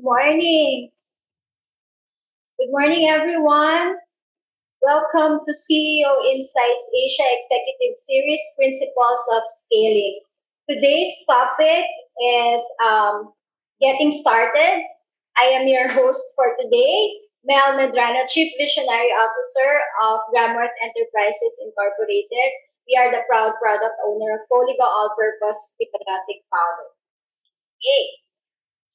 Good morning. Good morning, everyone. Welcome to CEO Insights Asia Executive Series Principles of Scaling. Today's topic is um, getting started. I am your host for today, Mel Medrano, Chief Visionary Officer of Gramworth Enterprises Incorporated. We are the proud product owner of Foligo All-Purpose Prebiotic Powder. Okay.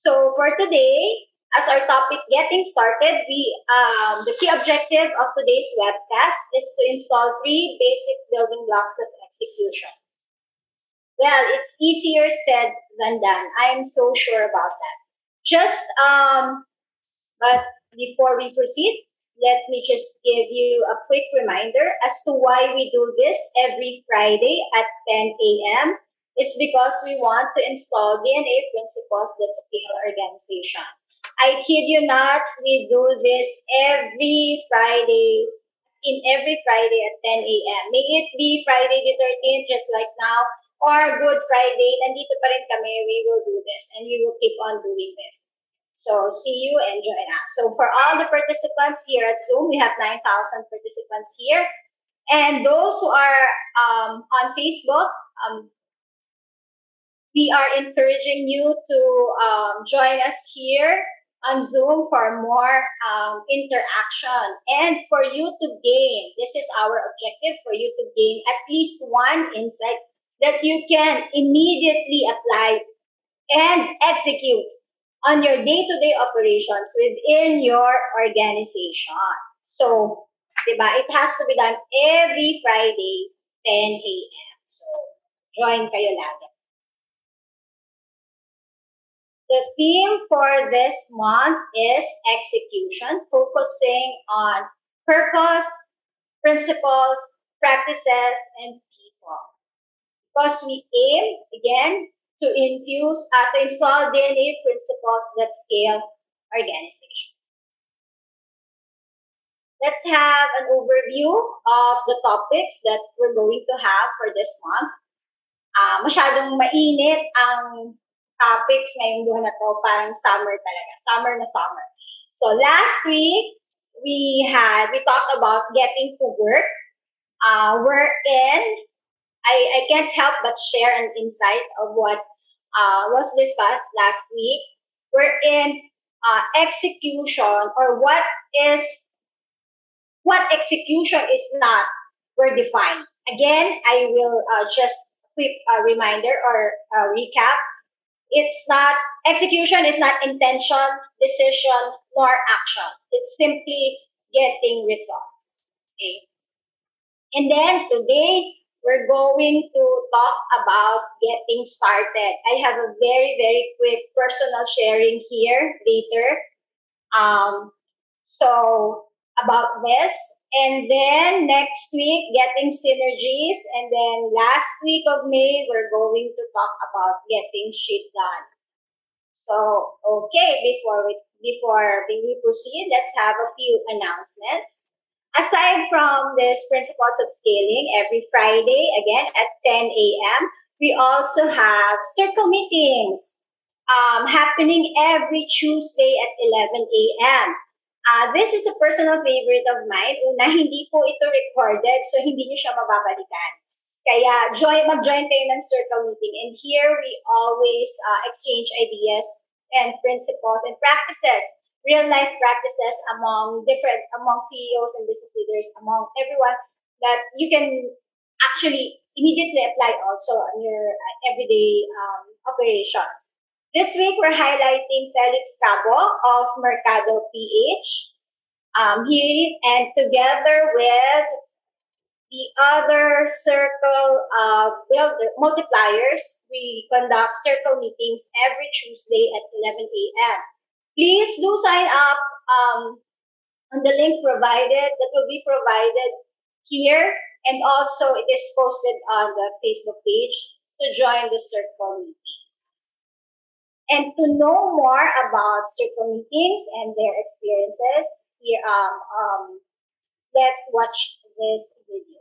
So for today, as our topic getting started, we um, the key objective of today's webcast is to install three basic building blocks of execution. Well, it's easier said than done. I am so sure about that. Just um, but before we proceed, let me just give you a quick reminder as to why we do this every Friday at 10 a.m is because we want to install DNA principles that scale organization. I kid you not, we do this every Friday, in every Friday at 10 a.m. May it be Friday the 13th, just like now, or Good Friday, nandito pa rin kami, we will do this, and we will keep on doing this. So, see you and join us. So, for all the participants here at Zoom, we have 9,000 participants here. And those who are um, on Facebook, um, we are encouraging you to um, join us here on Zoom for more um, interaction and for you to gain. This is our objective for you to gain at least one insight that you can immediately apply and execute on your day-to-day operations within your organization. So, diba, it has to be done every Friday, 10 a.m. So, join kayo lagi. The theme for this month is execution, focusing on purpose, principles, practices, and people. Because we aim, again, to infuse, uh, to install DNA principles that scale organization. Let's have an overview of the topics that we're going to have for this month. Uh, masyadong mainit ang topics ngayong buwan na to, parang summer talaga. Summer na summer. So last week, we had, we talked about getting to work. Uh, we're in, I, I can't help but share an insight of what uh, was discussed last week. We're in uh, execution or what is, what execution is not, we're defined. Again, I will uh, just quick uh, reminder or uh, recap it's not execution is not intention, decision, nor action. It's simply getting results. Okay. And then today we're going to talk about getting started. I have a very, very quick personal sharing here later. Um, so about this. And then next week, getting synergies. And then last week of May, we're going to talk about getting shit done. So, okay, before we, before we proceed, let's have a few announcements. Aside from this principles of scaling, every Friday, again at 10 a.m., we also have circle meetings um, happening every Tuesday at 11 a.m. Uh, this is a personal favorite of mine. Una, hindi po ito recorded, so hindi niyo siya mababalikan. Kaya join, mag-join kayo ng circle meeting. And here we always uh, exchange ideas and principles and practices, real life practices among different, among CEOs and business leaders, among everyone that you can actually immediately apply also on your uh, everyday um, operations. This week, we're highlighting Felix Cabo of Mercado PH. Um, he and together with the other circle of builder multipliers, we conduct circle meetings every Tuesday at 11 a.m. Please do sign up um, on the link provided that will be provided here, and also it is posted on the Facebook page to join the circle meeting. And to know more about circle meetings and their experiences, here um, um, let's watch this video.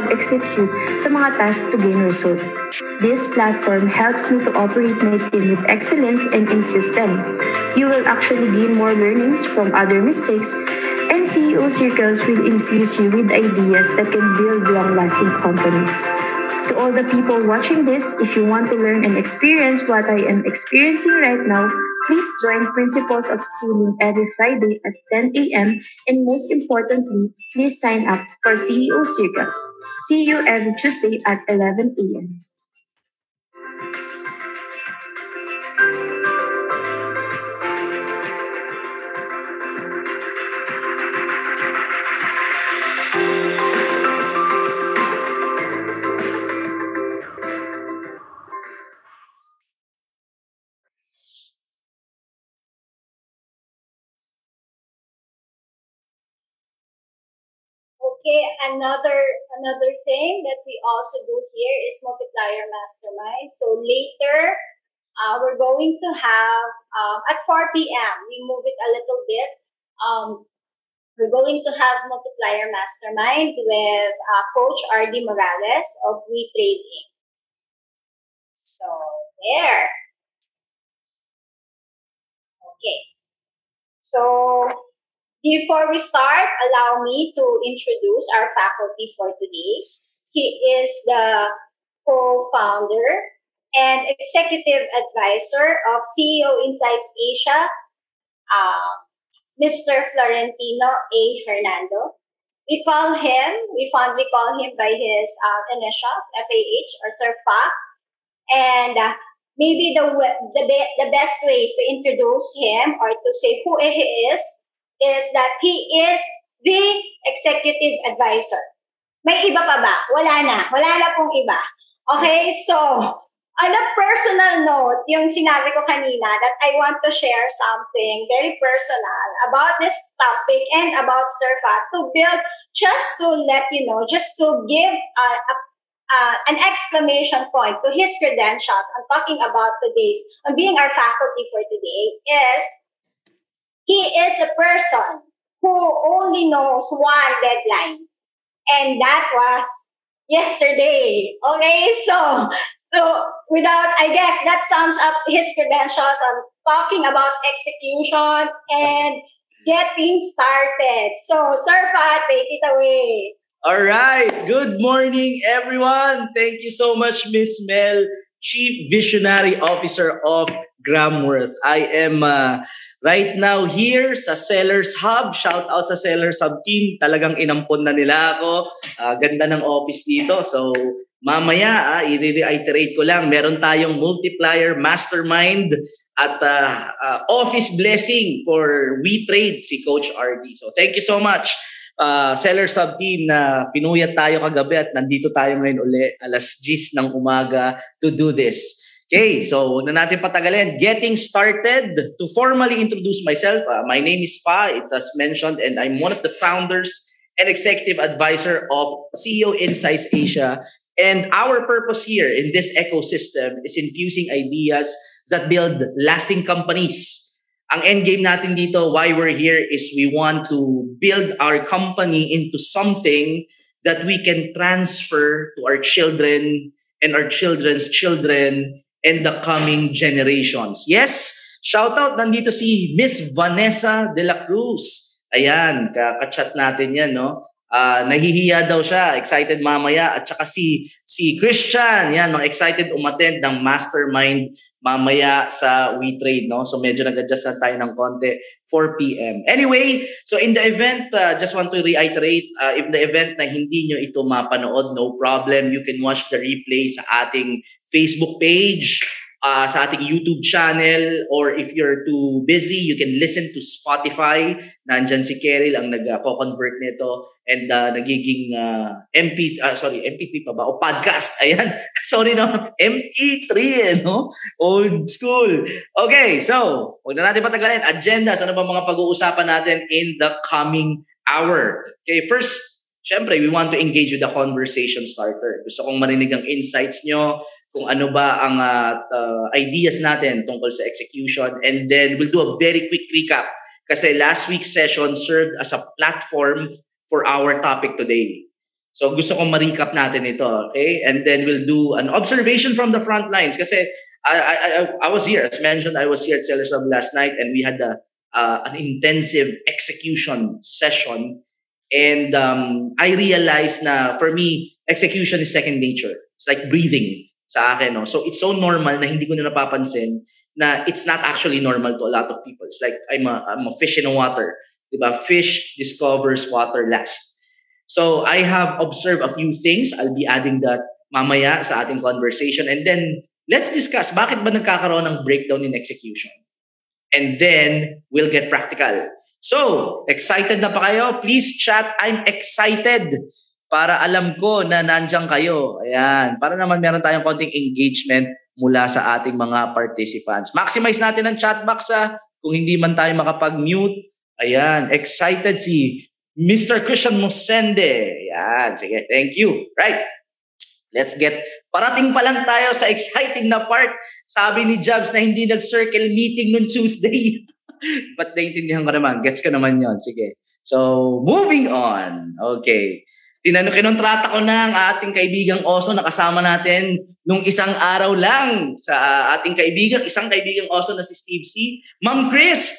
Execute sa mga tasks to gain result. This platform helps me to operate my team with excellence and in system. You will actually gain more learnings from other mistakes and CEO circles will infuse you with ideas that can build long-lasting companies. To all the people watching this, if you want to learn and experience what I am experiencing right now, please join Principles of Scaling every Friday at 10 a.m. And most importantly, please sign up for CEO Circles. See you every Tuesday at 11 a.m. Okay, another another thing that we also do here is multiplier mastermind. So later, uh, we're going to have um, at 4 p.m. We move it a little bit. Um, we're going to have multiplier mastermind with uh, Coach RD Morales of We Trading. So there. Okay. So before we start, allow me to introduce our faculty for today. He is the co-founder and executive advisor of CEO Insights Asia, uh, Mr. Florentino A. Hernando. We call him, we fondly call him by his uh, initials, FAH or Sir Fa. And uh, maybe the, the, the best way to introduce him or to say who he is is that he is the executive advisor. May iba pa ba? Wala na. Wala na pong iba. Okay, so on a personal note, yung sinabi ko kanina that I want to share something very personal about this topic and about Surfa to build, just to let you know, just to give a, a uh, an exclamation point to his credentials on talking about today's, on being our faculty for today is he is a person who only knows one deadline. And that was yesterday. Okay, so, so without, I guess that sums up his credentials on talking about execution and getting started. So, Sir Pat, take it away. All right. Good morning, everyone. Thank you so much, Miss Mel, Chief Visionary Officer of Gramworth. I am uh, right now here sa Sellers Hub. Shout out sa Sellers Hub team. Talagang inampon na nila ako. Uh, ganda ng office dito. So, mamaya, uh, i-reiterate ko lang, meron tayong multiplier mastermind at uh, uh, office blessing for We Trade si Coach RD. So, thank you so much. Uh, seller sub team na pinuyat tayo kagabi at nandito tayo ngayon uli alas 10 ng umaga to do this. Okay, so na natin patagalin. Getting started. To formally introduce myself, uh, my name is Fa, it was mentioned, and I'm one of the founders and executive advisor of CEO Insights Asia. And our purpose here in this ecosystem is infusing ideas that build lasting companies. Ang end game natin dito, why we're here, is we want to build our company into something that we can transfer to our children and our children's children and the coming generations. Yes, shout out nandito si Miss Vanessa de la Cruz. Ayan, kakachat natin yan, no? Uh, nahihiya daw siya, excited mamaya. At saka si, si Christian, yan, mga excited umattend ng mastermind mamaya sa We Trade, no? So medyo nag-adjust na tayo ng konti, 4 p.m. Anyway, so in the event, uh, just want to reiterate, uh, if the event na hindi nyo ito mapanood, no problem. You can watch the replay sa ating Facebook page, uh, sa ating YouTube channel or if you're too busy, you can listen to Spotify. Nandyan si Keril ang nag-convert nito and uh, nagiging uh, MP, uh, sorry, MP3 pa ba? O podcast. Ayan. sorry no. MP3 eh, no? Old school. Okay, so, huwag na natin patagalin. Agenda, ano ba mga pag-uusapan natin in the coming hour? Okay, first, Siyempre, we want to engage with the conversation starter. Gusto kong marinig ang insights nyo, kung ano ba ang uh, uh, ideas natin tungkol sa execution. And then we'll do a very quick recap kasi last week's session served as a platform for our topic today. So gusto kong ma-recap natin ito, okay? And then we'll do an observation from the front lines kasi I, I, I, I was here, as mentioned, I was here at Sellers Hub last night and we had a, uh, an intensive execution session. And um, I realized na for me, execution is second nature. It's like breathing sa akin. No? So it's so normal na hindi ko na napapansin na it's not actually normal to a lot of people. It's like I'm a, I'm a fish in the water. Diba? Fish discovers water last. So I have observed a few things. I'll be adding that mamaya sa ating conversation. And then let's discuss bakit ba nagkakaroon ng breakdown in execution. And then we'll get practical. So, excited na pa kayo? Please chat, I'm excited para alam ko na nandiyan kayo. Ayan, para naman meron tayong konting engagement mula sa ating mga participants. Maximize natin ang chat box ha. Kung hindi man tayo makapag-mute. Ayan, excited si Mr. Christian Musende. Yan, sige, thank you. Right. Let's get, parating pa lang tayo sa exciting na part. Sabi ni Jobs na hindi nag-circle meeting noong Tuesday. But naintindihan ko naman, gets ko naman yon Sige. So, moving on. Okay. Tinanong, kinontrata ko na ang ating kaibigang Oso na kasama natin nung isang araw lang sa ating kaibigang, isang kaibigang Oso na si Steve C. Ma'am Chris,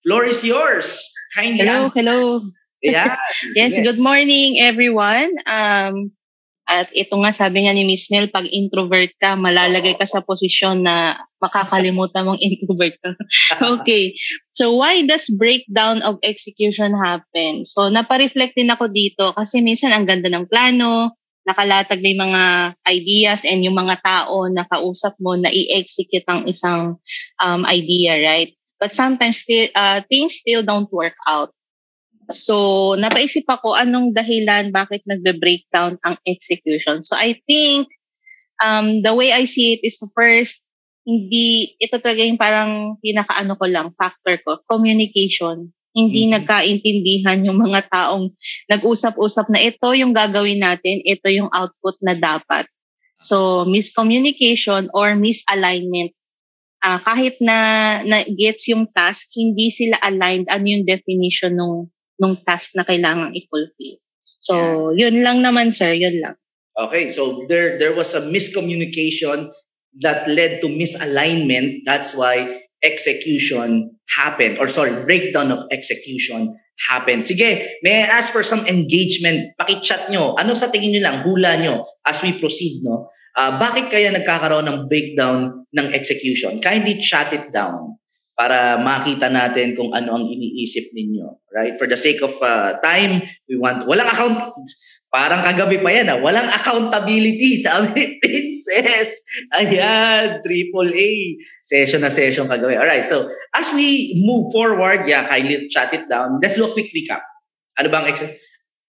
floor is yours. Kindly hello, hello. Yeah. yes, good morning everyone. Um, at ito nga sabi nga ni Miss Mel, pag introvert ka, malalagay ka sa posisyon na makakalimutan mong introvert ka. okay. So why does breakdown of execution happen? So napareflect din ako dito kasi minsan ang ganda ng plano, nakalatag na yung mga ideas and yung mga tao na kausap mo na i-execute ang isang um, idea, right? But sometimes still, uh, things still don't work out. So, napaisip ako anong dahilan bakit nagbe-breakdown ang execution. So, I think um, the way I see it is first, hindi, ito talaga yung parang pinakaano ko lang, factor ko, communication. Hindi mm-hmm. nagkaintindihan yung mga taong nag-usap-usap na ito yung gagawin natin, ito yung output na dapat. So, miscommunication or misalignment. Uh, kahit na, na gets yung task, hindi sila aligned ano yung definition ng nung task na kailangang i-fulfill. So, yeah. yun lang naman sir, yun lang. Okay, so there there was a miscommunication that led to misalignment. That's why execution happened or sorry, breakdown of execution happened. Sige, may I ask for some engagement? Paki-chat nyo. Ano sa tingin nyo lang, hula nyo as we proceed, no? Uh, bakit kaya nagkakaroon ng breakdown ng execution? Kindly chat it down para makita natin kung ano ang iniisip ninyo. Right? For the sake of uh, time, we want, walang account, parang kagabi pa yan, ah, walang accountability, sabi Princess. Ayan, triple A. Session na session kagabi. Alright, so as we move forward, yeah, kindly chat it down. Let's do a quick recap. Ano bang ex-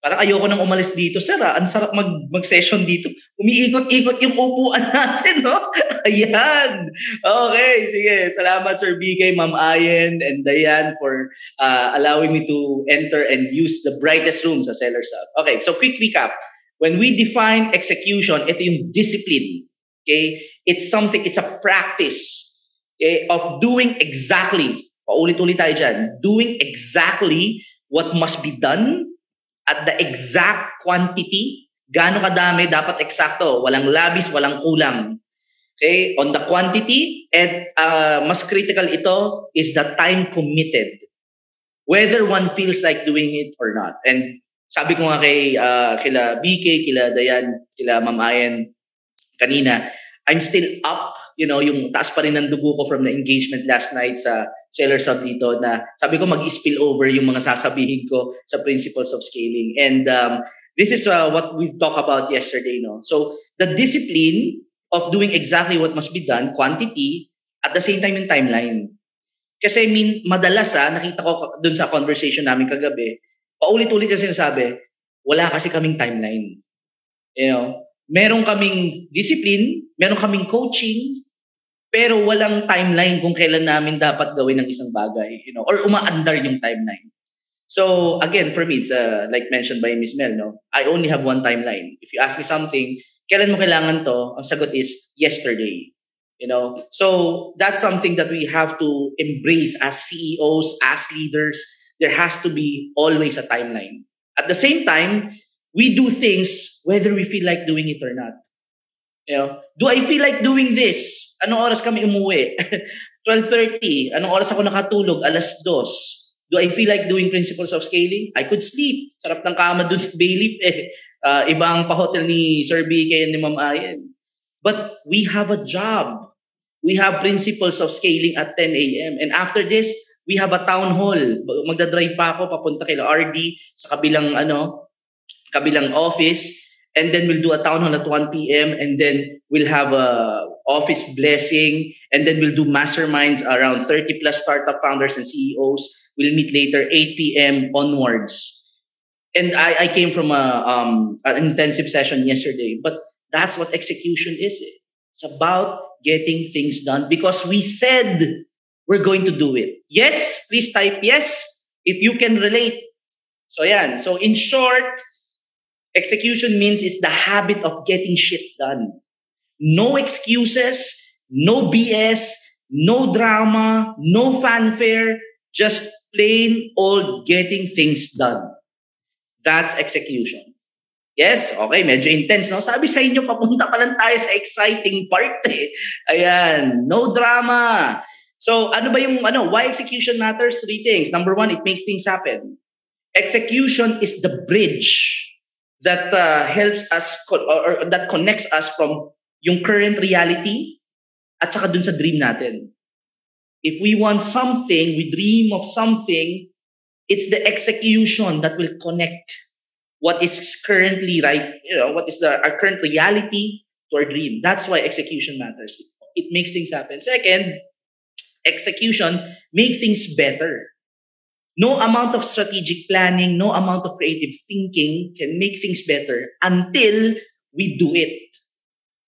Parang ayoko nang umalis dito. Sir, ah, ang sarap mag, mag-session dito. Umiikot-ikot yung upuan natin, no? Ayan. Okay, sige. Salamat, Sir BK, Ma'am Ayen, and Diane for uh, allowing me to enter and use the brightest room sa Sellers Hub. Okay, so quick recap. When we define execution, ito yung discipline. Okay? It's something, it's a practice okay, of doing exactly, paulit-ulit tayo dyan, doing exactly what must be done at the exact quantity, gaano kadami, dapat eksakto. Walang labis, walang kulang. Okay? On the quantity, and uh, mas critical ito is the time committed. Whether one feels like doing it or not. And sabi ko nga kay uh, kila BK, kila Dayan, kila Ma'am Ayan kanina, I'm still up, you know, yung taas pa rin ng dugo ko from the engagement last night sa Seller Sub dito na sabi ko mag-spill over yung mga sasabihin ko sa principles of scaling. And um, this is uh, what we talked about yesterday, no? So, the discipline of doing exactly what must be done, quantity, at the same time yung timeline. Kasi mean, madalas ha, ah, nakita ko dun sa conversation namin kagabi, paulit-ulit yung sinasabi, wala kasi kaming timeline. You know, meron kaming discipline, meron kaming coaching, pero walang timeline kung kailan namin dapat gawin ng isang bagay, you know, or umaandar yung timeline. So again, for me, it's uh, like mentioned by Miss Mel, no? I only have one timeline. If you ask me something, kailan mo kailangan to? Ang sagot is yesterday. You know, so that's something that we have to embrace as CEOs, as leaders. There has to be always a timeline. At the same time, we do things whether we feel like doing it or not. You know, do I feel like doing this? Anong oras kami umuwi? 12.30. Anong oras ako nakatulog? Alas 2. Do I feel like doing principles of scaling? I could sleep. Sarap ng kama dun sa Bailey eh. Uh, ibang pa-hotel ni Sir BK and ni Ma'am Ayen. But we have a job. We have principles of scaling at 10 a.m. And after this, we have a town hall. Magdadrive pa ako papunta kay RD sa kabilang ano, kabilang office and then we'll do a town hall at 1 p.m. and then we'll have a office blessing and then we'll do masterminds around 30 plus startup founders and CEOs. We'll meet later 8 p.m. onwards. And I, I came from a um, an intensive session yesterday, but that's what execution is. It's about getting things done because we said we're going to do it. Yes, please type yes if you can relate. So yeah. So in short, Execution means it's the habit of getting shit done. No excuses, no BS, no drama, no fanfare, just plain old getting things done. That's execution. Yes, okay, medyo intense, no? Sabi sa inyo, papunta pa lang tayo sa exciting part, eh. Ayan, no drama. So, ano ba yung, ano, why execution matters? Three things. Number one, it makes things happen. Execution is the bridge that uh, helps us co- or, or that connects us from yung current reality at saka dun sa dream natin. If we want something, we dream of something, it's the execution that will connect what is currently right, you know, what is the our current reality to our dream. That's why execution matters. It, it makes things happen. Second, execution makes things better. No amount of strategic planning, no amount of creative thinking can make things better until we do it.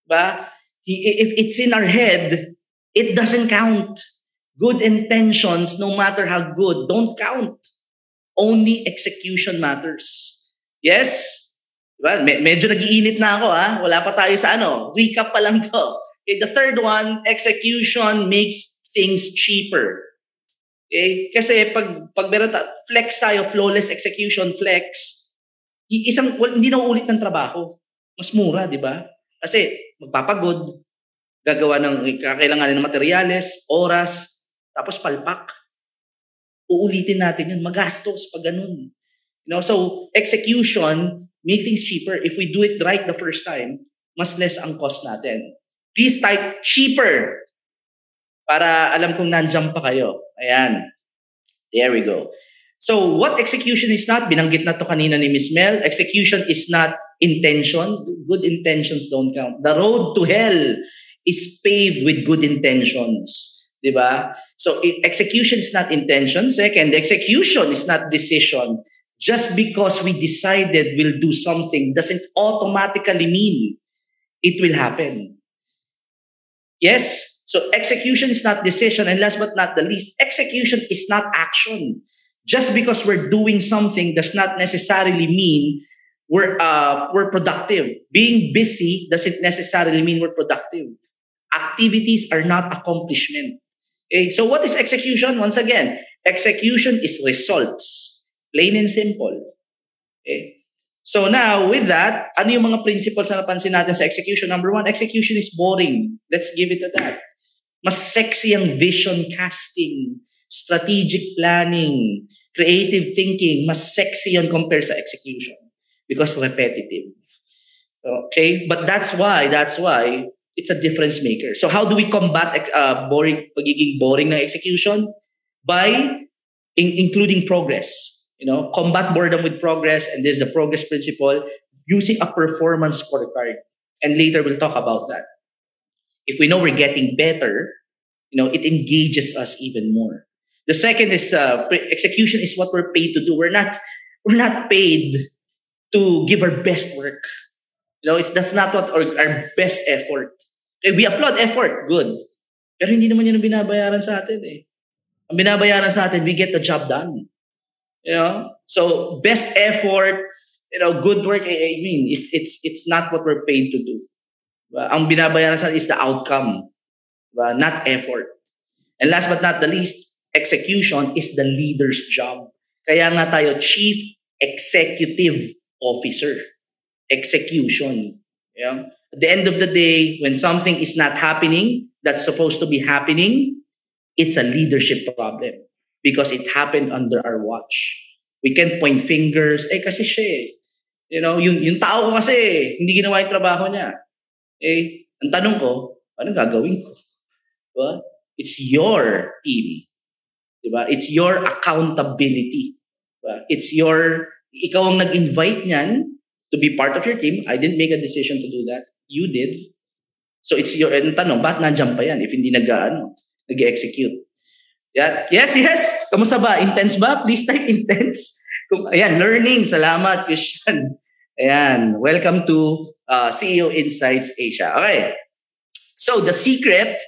Ba? If it's in our head, it doesn't count. Good intentions, no matter how good, don't count. Only execution matters. Yes? Diba? medyo nag-iinit na ako ha. Wala pa tayo sa ano. Recap pa lang to. Okay, the third one, execution makes things cheaper. Eh, kasi pag, pag meron ta, flex tayo, flawless execution, flex, isang, well, hindi na ulit ng trabaho. Mas mura, di ba? Kasi magpapagod, gagawa ng kakailanganin ng materyales, oras, tapos palpak. Uulitin natin yun. Magastos pag ganun. You know, so execution make things cheaper. If we do it right the first time, mas less ang cost natin. Please type cheaper para alam kong nandiyan pa kayo. Ayan. There we go. So, what execution is not? Binanggit na to kanina ni Miss Mel. Execution is not intention. Good intentions don't count. The road to hell is paved with good intentions. Diba? So, execution is not intention. Second, execution is not decision. Just because we decided we'll do something doesn't automatically mean it will happen. Yes, so execution is not decision. And last but not the least, execution is not action. Just because we're doing something does not necessarily mean we're uh, we're productive. Being busy doesn't necessarily mean we're productive. Activities are not accomplishment. Okay, so what is execution? Once again, execution is results. Plain and simple. Okay. So now, with that, ano yung mga principles na napansin natin sa execution? Number one, execution is boring. Let's give it to that. Mas sexy ang vision casting, strategic planning, creative thinking. Mas sexy yan compared sa execution because repetitive. Okay? But that's why, that's why it's a difference maker. So how do we combat uh, boring, pagiging boring ng execution? By in- including progress. You know, combat boredom with progress, and this is the progress principle, using a performance scorecard. And later we'll talk about that if we know we're getting better, you know, it engages us even more. The second is uh, execution is what we're paid to do. We're not we're not paid to give our best work. You know, it's that's not what our, our best effort. Okay, we applaud effort, good. Pero hindi naman yun ang binabayaran sa atin eh. Ang binabayaran sa atin, we get the job done. You know? So, best effort, you know, good work, I, mean, it, it's it's not what we're paid to do. Diba? Ang binabayaran sa is the outcome, diba? not effort. And last but not the least, execution is the leader's job. Kaya nga tayo Chief Executive Officer. execution. Yeah. At the end of the day, when something is not happening that's supposed to be happening, it's a leadership problem because it happened under our watch. We can point fingers, eh kasi siya eh. You know, yung, yung tao kasi, hindi ginawa yung trabaho niya. Eh, ang tanong ko, ano gagawin ko? Diba? It's your team. Diba? It's your accountability. Diba? It's your, ikaw ang nag-invite niyan to be part of your team. I didn't make a decision to do that. You did. So it's your, ang tanong, ba't nandiyan pa yan if hindi nag, ano, nag-execute? Yeah. Yes, yes. Kamusta ba? Intense ba? Please type intense. Kung, ayan, learning. Salamat, Christian. Ayan. Welcome to uh, CEO Insights Asia. Okay. So, the secret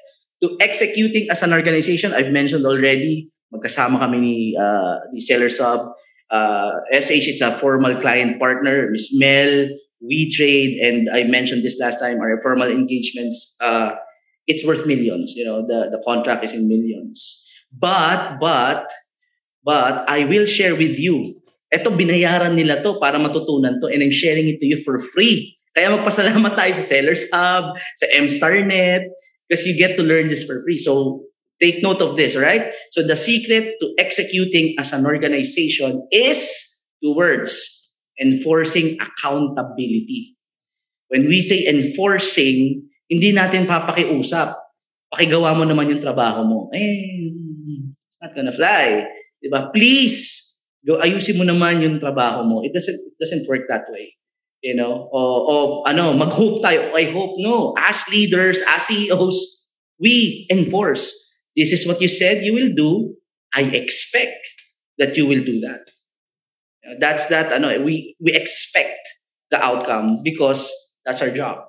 to executing as an organization, I've mentioned already, magkasama kami ni, uh, ni Seller Sub. Uh, SH is a formal client partner. Miss Mel, We Trade, and I mentioned this last time, our formal engagements, uh, it's worth millions. You know, the, the contract is in millions. But, but, but I will share with you eto binayaran nila to para matutunan to and I'm sharing it to you for free. Kaya magpasalamat tayo sa Sellers Hub, sa MStarNet, because you get to learn this for free. So take note of this, right? So the secret to executing as an organization is two words, enforcing accountability. When we say enforcing, hindi natin papakiusap. Pakigawa mo naman yung trabaho mo. Eh, it's not gonna fly. Diba? Please, go ayusin mo naman yung trabaho mo. It doesn't it doesn't work that way. You know, o, o ano, mag-hope tayo. I hope no. As leaders, as CEOs, we enforce. This is what you said you will do. I expect that you will do that. That's that ano, we we expect the outcome because that's our job.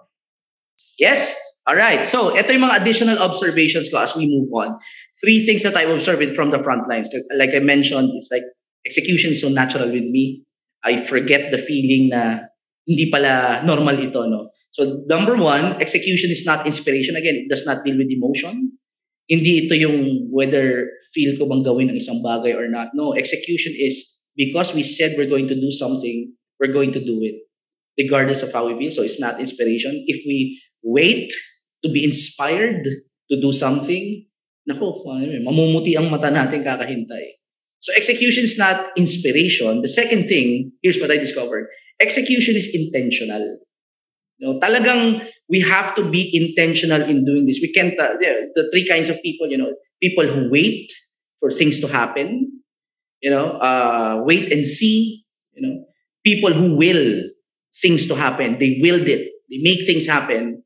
Yes? All right. So, ito yung mga additional observations ko as we move on. Three things that I've observed from the front lines. Like I mentioned, it's like execution is so natural with me. I forget the feeling na hindi pala normal ito, no? So, number one, execution is not inspiration. Again, it does not deal with emotion. Hindi ito yung whether feel ko bang gawin ang isang bagay or not. No, execution is because we said we're going to do something, we're going to do it. Regardless of how we feel. So, it's not inspiration. If we wait to be inspired to do something, nako, mamumuti ang mata natin kakahintay. So execution is not inspiration. The second thing, here's what I discovered. Execution is intentional. You know, talagang we have to be intentional in doing this. We can't, uh, the three kinds of people, you know, people who wait for things to happen, you know, uh, wait and see, you know, people who will things to happen. They willed it. They make things happen.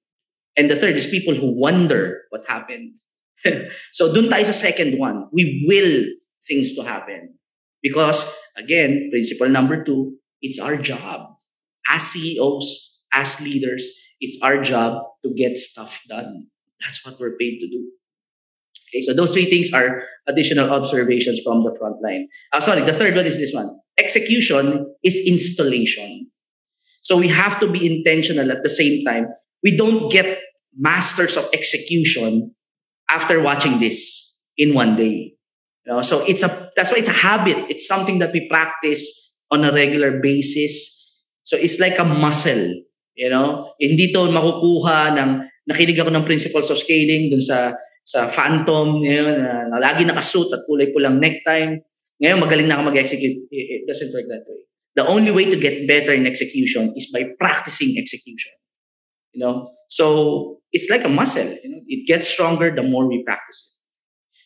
And the third is people who wonder what happened. so dun tayo sa second one. We will things to happen. Because, again, principle number two, it's our job. As CEOs, as leaders, it's our job to get stuff done. That's what we're paid to do. Okay, so those three things are additional observations from the front line. Uh, sorry, the third one is this one. Execution is installation. So we have to be intentional at the same time. We don't get masters of execution after watching this in one day. You know, so it's a that's why it's a habit. It's something that we practice on a regular basis. So it's like a muscle, you know. Hindi to makukuha ng nakinig ako ng principles of scaling dun sa sa Phantom, yun, na, na lagi nakasuit at kulay pulang necktie. Ngayon magaling na ako mag-execute. It, it doesn't work that way. The only way to get better in execution is by practicing execution. You know, so it's like a muscle. You know, it gets stronger the more we practice it.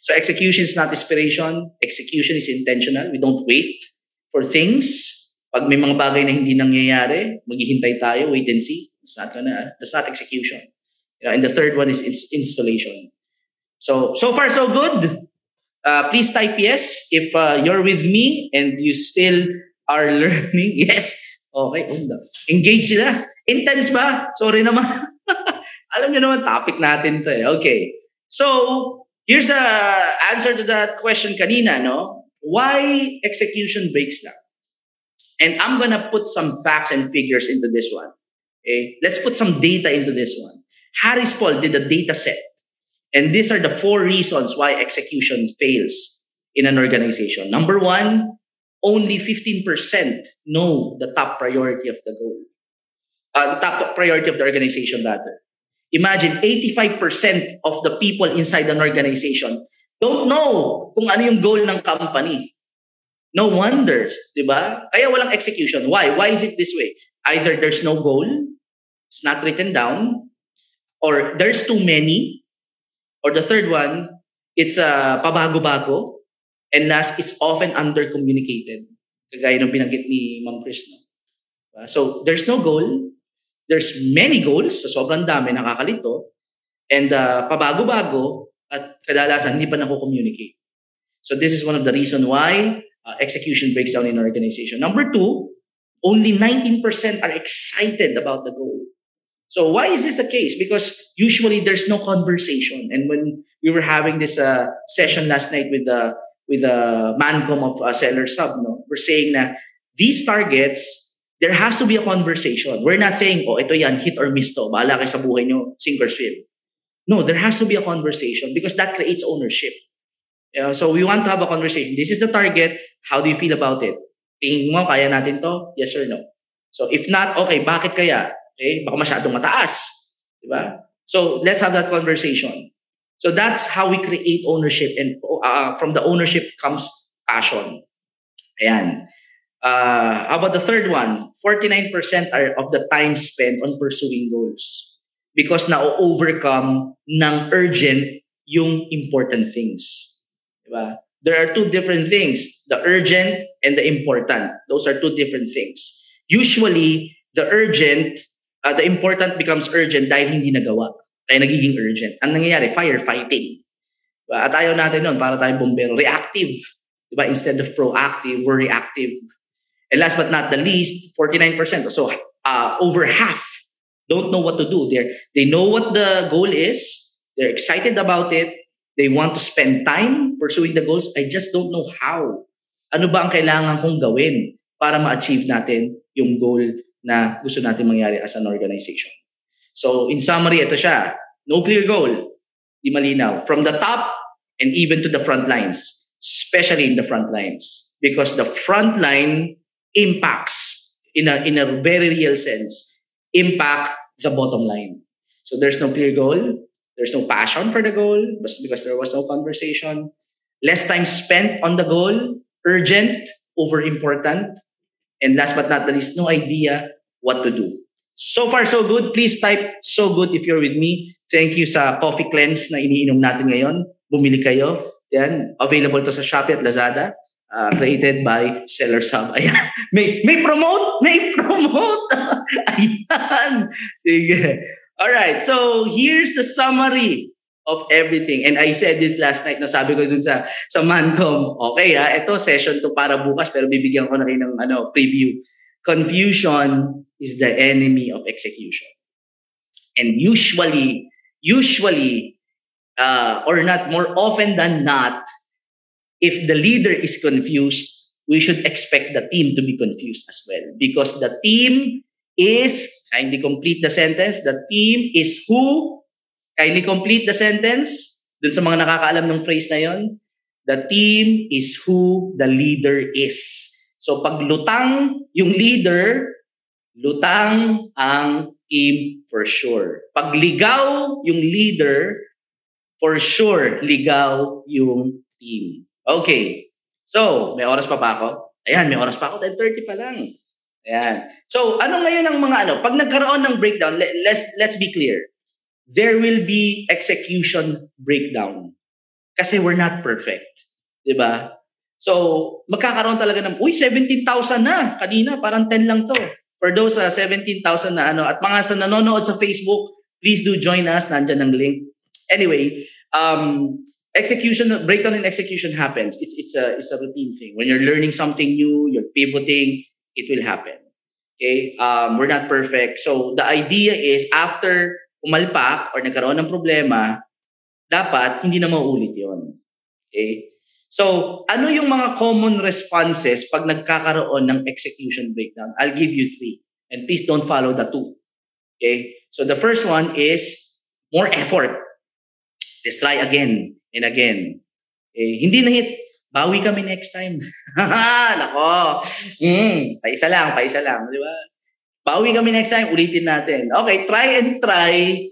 So execution is not inspiration. Execution is intentional. We don't wait for things. Pag may mga bagay na hindi nangyayari, maghihintay tayo, wait and see. It's not gonna, that's not execution. You know, and the third one is installation. So, so far so good. Uh, please type yes if uh, you're with me and you still are learning. Yes. Okay. Engage sila. Intense ba? Sorry naman. Alam niyo naman, topic natin to eh. Okay. So, Here's the answer to that question kanina, no? Why execution breaks down? And I'm gonna put some facts and figures into this one. Okay? Let's put some data into this one. Harris Paul did a data set. And these are the four reasons why execution fails in an organization. Number one, only 15% know the top priority of the goal. uh, the top priority of the organization rather. Imagine 85% of the people inside an organization don't know kung ano yung goal ng company. No wonders, di ba? Kaya walang execution. Why? Why is it this way? Either there's no goal, it's not written down, or there's too many, or the third one, it's uh, pabago-bago, and last, it's often under-communicated. Kagaya ng binanggit ni Ma'am Chris. No? So, there's no goal, there's many goals, so sobrang dami, nakakalito, and uh, pabago-bago, at kadalasan hindi pa nako-communicate. So this is one of the reason why uh, execution breaks down in an organization. Number two, only 19% are excited about the goal. So why is this the case? Because usually there's no conversation. And when we were having this uh, session last night with the with the mancom of uh, seller sub, no, we're saying that these targets there has to be a conversation. We're not saying, oh, ito yan, hit or miss to. Bahala kayo sa buhay nyo, sink or swim. No, there has to be a conversation because that creates ownership. Know, so we want to have a conversation. This is the target. How do you feel about it? Tingin mo, kaya natin to? Yes or no? So if not, okay, bakit kaya? Okay, baka masyadong mataas. Diba? So let's have that conversation. So that's how we create ownership and uh, from the ownership comes passion. Ayan. Uh, about the third one? 49% are of the time spent on pursuing goals because na-overcome ng urgent yung important things. Diba? There are two different things, the urgent and the important. Those are two different things. Usually, the urgent, uh, the important becomes urgent dahil hindi nagawa. Kaya nagiging urgent. Ang nangyayari, firefighting. Diba? At ayaw natin nun para tayong bombero. Reactive. Diba? Instead of proactive, we're reactive. And last but not the least, 49%. So uh, over half don't know what to do. They they know what the goal is. They're excited about it. They want to spend time pursuing the goals. I just don't know how. Ano ba ang kailangan kong gawin para ma-achieve natin yung goal na gusto natin mangyari as an organization. So in summary, ito siya. No clear goal. Di malinaw. From the top and even to the front lines. Especially in the front lines. Because the front line impacts in a, in a very real sense impact the bottom line. So there's no clear goal. There's no passion for the goal because there was no conversation. Less time spent on the goal, urgent over important. And last but not the least, no idea what to do. So far, so good. Please type so good if you're with me. Thank you sa coffee cleanse na iniinom natin ngayon. Bumili kayo. Yan. Available to sa Shopee at Lazada. Uh, created by Seller Sub. Ayan. May, may promote! May promote! Ayan. Sige. Alright. So, here's the summary of everything. And I said this last night, no, sabi ko dun sa, sa Mancom, okay ha, ito session to para bukas, pero bibigyan ko na rin ng ano, preview. Confusion is the enemy of execution. And usually, usually, uh, or not, more often than not, if the leader is confused, we should expect the team to be confused as well. Because the team is, kindly complete the sentence, the team is who, kindly complete the sentence, dun sa mga nakakaalam ng phrase na yon, the team is who the leader is. So pag lutang yung leader, lutang ang team for sure. Pag ligaw yung leader, for sure, ligaw yung team. Okay. So, may oras pa ba ako? Ayan, may oras pa ako. 10.30 pa lang. Ayan. So, ano ngayon ang mga ano? Pag nagkaroon ng breakdown, let, let's, let's be clear. There will be execution breakdown. Kasi we're not perfect. Di ba? So, magkakaroon talaga ng, uy, 17,000 na. Kanina, parang 10 lang to. For those uh, 17,000 na ano, at mga sa nanonood sa Facebook, please do join us. Nandyan ang link. Anyway, um, execution breakdown in execution happens. It's it's a it's a routine thing. When you're learning something new you're pivoting it will happen. Okay? Um, we're not perfect. So the idea is after umalpak or nagkaroon ng problema dapat hindi na mauulit yon okay? So ano yung mga common responses pag nagkakaroon ng execution breakdown? I'll give you three and please don't follow the two. Okay? So the first one is more effort. Let's try again and again. Eh, hindi na hit. Bawi kami next time. Nako. Mm, paisa lang, paisa lang. Di ba? Bawi kami next time, ulitin natin. Okay, try and try,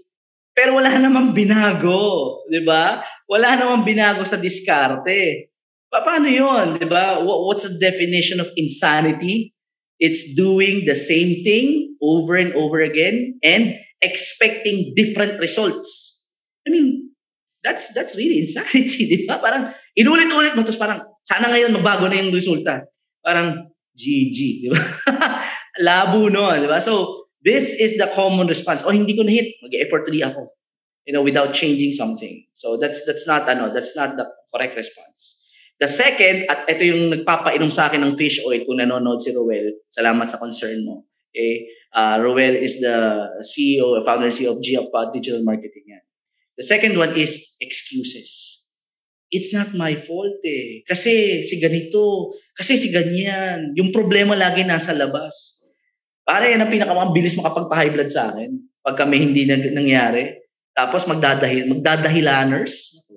pero wala namang binago, 'di ba? Wala namang binago sa diskarte. Pa- Paano 'yon, 'di ba? Wha- What's the definition of insanity? It's doing the same thing over and over again and expecting different results. I mean, that's that's really insanity, di ba? Parang inulit-ulit mo, tapos parang sana ngayon magbago na yung resulta. Parang GG, di ba? Labo no, di ba? So, this is the common response. Oh, hindi ko na-hit. Mag-effort ulit ako. You know, without changing something. So, that's that's not, ano, that's not the correct response. The second, at ito yung nagpapainom sa akin ng fish oil kung nanonood si Roel. Salamat sa concern mo. Okay? Uh, Roel is the CEO, founder and CEO of uh, Digital Marketing. Yan. The second one is excuses. It's not my fault eh. Kasi si ganito, kasi si ganyan. Yung problema lagi nasa labas. Para yan ang pinakamabilis makapagpa-high blood sa akin. Pag kami hindi nangyari. Tapos magdadahil, magdadahilaners.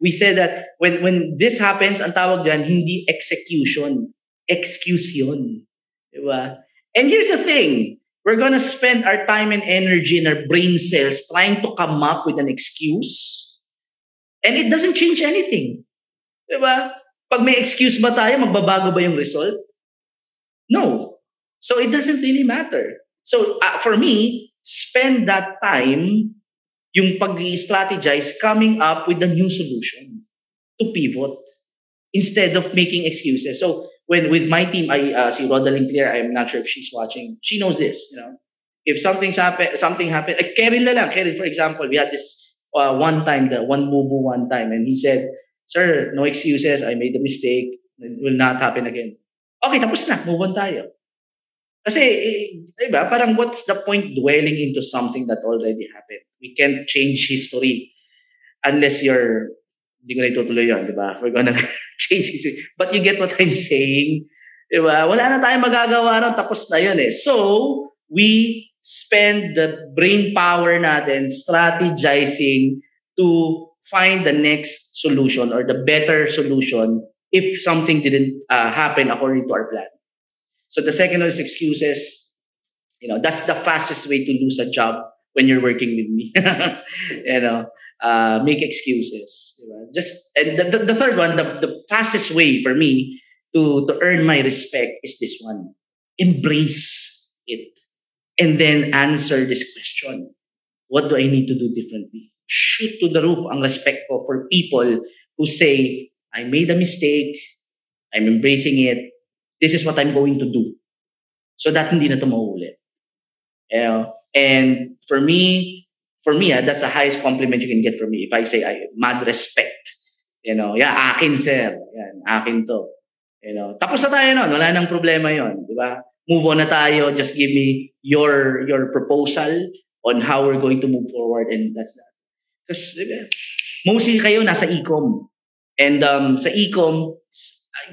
We say that when when this happens, ang tawag dyan, hindi execution. Excuse yun. Diba? And here's the thing. We're gonna spend our time and energy in our brain cells trying to come up with an excuse. And it doesn't change anything. Diba? Pag may excuse ba tayo, magbabago ba yung result? No. So it doesn't really matter. So uh, for me, spend that time yung pag-strategize coming up with a new solution to pivot instead of making excuses. So when with my team, I uh, si Rodaline Clear, I'm not sure if she's watching. She knows this, you know. If something's happen, something happened. Like Karen na lang, Karen, for example, we had this uh, one time, the one move one time, and he said, "Sir, no excuses. I made a mistake. It will not happen again." Okay, tapos na. Move on tayo. Kasi, eh, diba, parang what's the point dwelling into something that already happened? We can't change history unless you're, hindi ko na itutuloy yun, di ba? We're gonna change history. But you get what I'm saying? Di ba? Wala na tayong magagawa ron, tapos na yun eh. So, we spend the brain power natin strategizing to find the next solution or the better solution if something didn't uh, happen according to our plan. So the second is excuses. You know, that's the fastest way to lose a job when you're working with me. you know, uh, make excuses. Diba? Just and the, the, the third one, the, the fastest way for me to to earn my respect is this one: embrace it, and then answer this question: What do I need to do differently? Shoot to the roof ang respect ko for people who say, "I made a mistake. I'm embracing it. This is what I'm going to do." So that hindi na to mauulit. You know? And for me, for me, ah, that's the highest compliment you can get from me. If I say, I mad respect. You know, yeah, akin sir. Yan, akin to. You know, tapos na tayo nun. Wala nang problema yon, di ba? Move on na tayo. Just give me your your proposal on how we're going to move forward and that's that. Because mostly kayo nasa ecom. And um, sa ecom,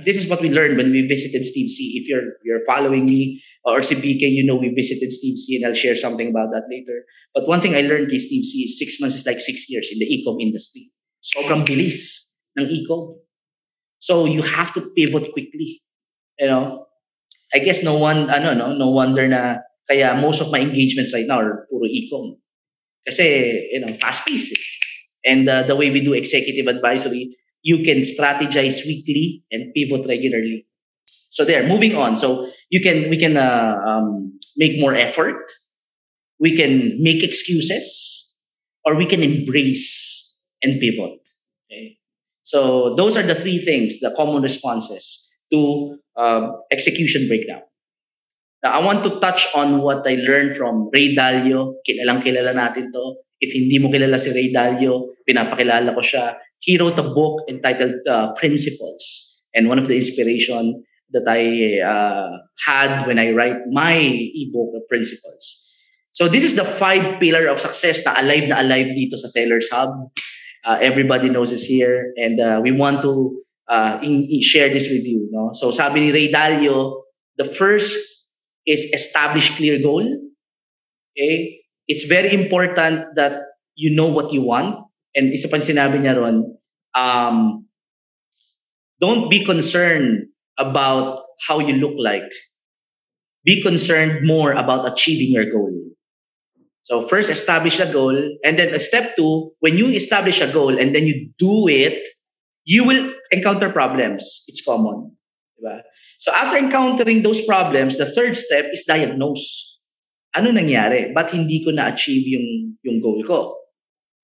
this is what we learned when we visited Steve C. If you're you're following me or si BK, you know we visited Steve C and I'll share something about that later. But one thing I learned kay Steve C is six months is like six years in the ecom industry. Sobrang bilis ng ecom. So you have to pivot quickly. You know, I guess no one, ano, no, no wonder na kaya most of my engagements right now are puro ecom. Kasi, you know, fast-paced. Eh. And uh, the way we do executive advisory, you can strategize weekly and pivot regularly. So there, moving on. So you can we can uh, um, make more effort. We can make excuses, or we can embrace and pivot. Okay. So those are the three things, the common responses to uh, execution breakdown. Now, I want to touch on what I learned from Ray Dalio. Kilalang kilala natin to. If hindi mo kilala si Ray Dalio, pinapakilala ko siya. He wrote a book entitled uh, Principles. And one of the inspiration that I uh, had when I write my ebook, The Principles. So this is the five pillar of success na alive na alive dito sa Sellers Hub. Uh, everybody knows this here. And uh, we want to uh, in, in share this with you. No? So sabi ni Ray Dalio, the first is establish clear goal. Okay? It's very important that you know what you want. And isa pang sinabi niya ron, um, don't be concerned about how you look like. be concerned more about achieving your goal. So first establish a goal and then step two, when you establish a goal and then you do it, you will encounter problems. It's common. Diba? So after encountering those problems, the third step is diagnose. Ano nangyari? Ba't hindi ko na-achieve yung, yung goal ko?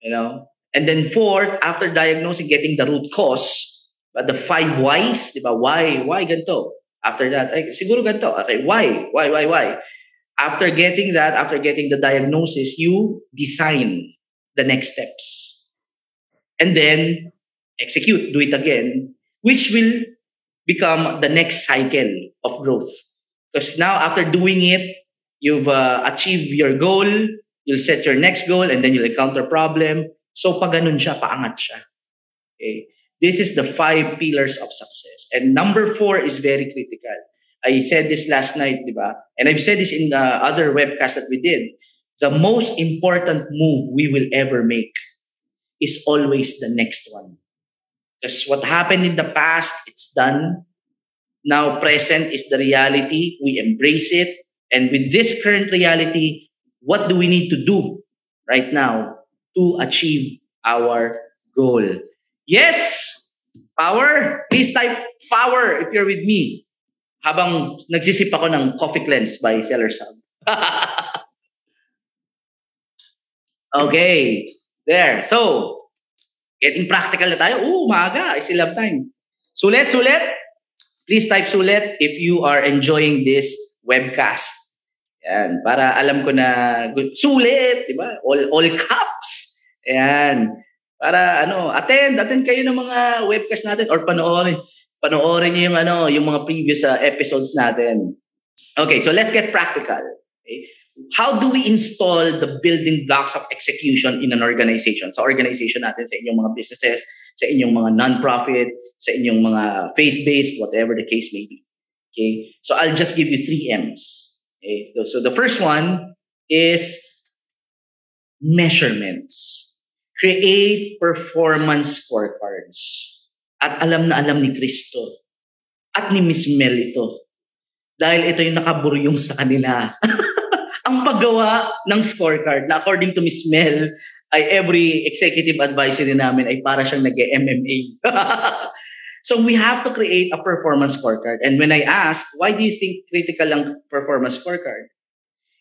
You know? And then fourth, after diagnosing, getting the root cause, but the five whys, di ba? Why? Why ganito? After that, ay, siguro ganito. Okay, why? Why, why, why? After getting that, after getting the diagnosis, you design the next steps. And then execute, do it again, which will become the next cycle of growth. Because now, after doing it, you've uh, achieved your goal, you'll set your next goal, and then you'll encounter problem. So, pag ganun siya, paangat siya. Okay? This is the five pillars of success. And number four is very critical. I said this last night, di ba? And I've said this in the other webcast that we did. The most important move we will ever make is always the next one. Because what happened in the past, it's done. Now, present is the reality. We embrace it. And with this current reality, what do we need to do right now to achieve our goal? Yes! Power? Please type power if you're with me. Habang nagsisip ako ng Coffee Cleanse by Seller's Hub. okay. There. So, Getting practical na tayo. Oo, maaga. I still have time. Sulit, sulit. Please type sulit if you are enjoying this webcast. Yan. Para alam ko na. Sulit, di ba? All, all caps. Yan. Para ano, attend, attend kayo ng mga webcast natin or panoorin. Panoorin niyo yung ano, yung mga previous uh, episodes natin. Okay, so let's get practical. Okay? how do we install the building blocks of execution in an organization? Sa organization natin, sa inyong mga businesses, sa inyong mga non-profit, sa inyong mga faith-based, whatever the case may be. Okay? So I'll just give you three M's. Okay? So the first one is measurements. Create performance scorecards. At alam na alam ni Kristo at ni Miss Mel ito. Dahil ito yung nakaburyong sa kanila. ang paggawa ng scorecard na according to Miss Mel, ay every executive advisory namin ay para siyang nag-MMA. so we have to create a performance scorecard. And when I ask, why do you think critical ang performance scorecard?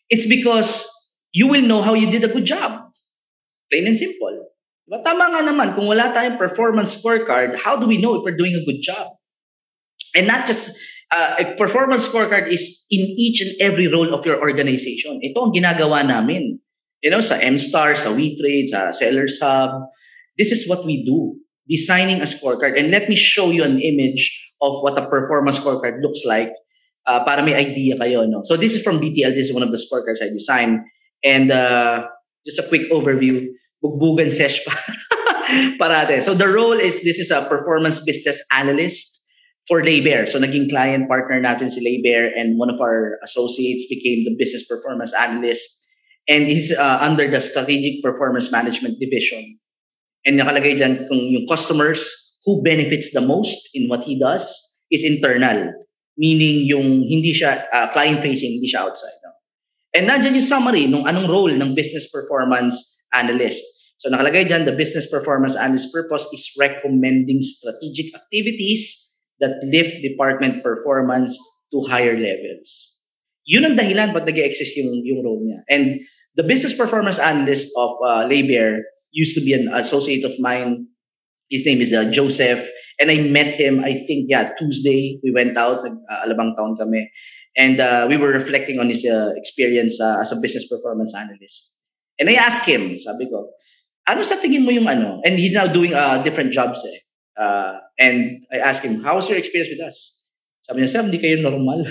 It's because you will know how you did a good job. Plain and simple. Diba? Tama nga naman, kung wala tayong performance scorecard, how do we know if we're doing a good job? And not just uh, a performance scorecard is in each and every role of your organization. Ito ang ginagawa namin. You know, sa MSTAR, sa WeTrade, sa Sellers Hub. This is what we do. Designing a scorecard. And let me show you an image of what a performance scorecard looks like uh, para may idea kayo. No? So this is from BTL. This is one of the scorecards I designed. And uh, just a quick overview. Bugbugan sesh pa. parate. So the role is, this is a performance business analyst for Laybear. So naging client partner natin si Laybear and one of our associates became the business performance analyst and he's uh, under the strategic performance management division. And nakalagay dyan kung yung customers who benefits the most in what he does is internal. Meaning yung hindi siya uh, client-facing, hindi siya outside. No? And nandiyan yung summary nung anong role ng business performance analyst. So nakalagay dyan, the business performance analyst purpose is recommending strategic activities that lift department performance to higher levels. Yun ang dahilan ba't nag-exist yung, yung role niya. And the business performance analyst of uh, Laybear used to be an associate of mine. His name is uh, Joseph. And I met him, I think, yeah, Tuesday. We went out, nag-alabang uh, town kami. And uh, we were reflecting on his uh, experience uh, as a business performance analyst. And I asked him, sabi ko, ano sa tingin mo yung ano? And he's now doing uh, different jobs eh. Uh, and I asked him, how was your experience with us? Sabi niya, Sam, hindi kayo normal.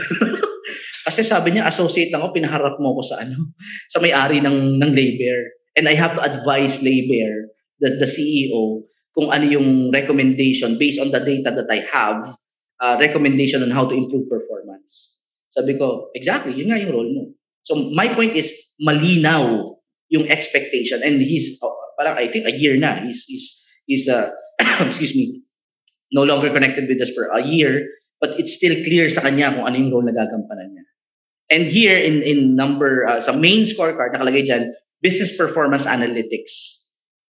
Kasi sabi niya, associate lang ako, pinaharap mo ko sa ano, sa may-ari ng, ng Laybear. And I have to advise Laybear, the, the CEO, kung ano yung recommendation based on the data that I have, uh, recommendation on how to improve performance. Sabi ko, exactly, yun nga yung role mo. So my point is, malinaw yung expectation. And he's, oh, parang I think a year na, he's, he's, he's uh, excuse me, no longer connected with us for a year, but it's still clear sa kanya kung ano yung role na gagampanan niya. And here in in number uh, sa main scorecard nakalagay diyan business performance analytics.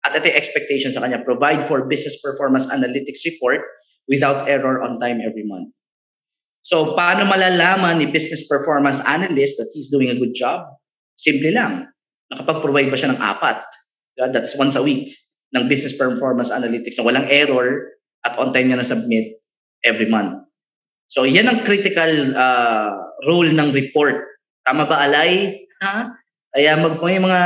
At ito yung expectation sa kanya, provide for business performance analytics report without error on time every month. So, paano malalaman ni business performance analyst that he's doing a good job? Simple lang. Nakapag-provide ba siya ng apat? That's once a week ng business performance analytics na walang error at on time niya na-submit every month. So, yan ang critical uh, role ng report. Tama ba, Alay? Ha? Kaya mag may mga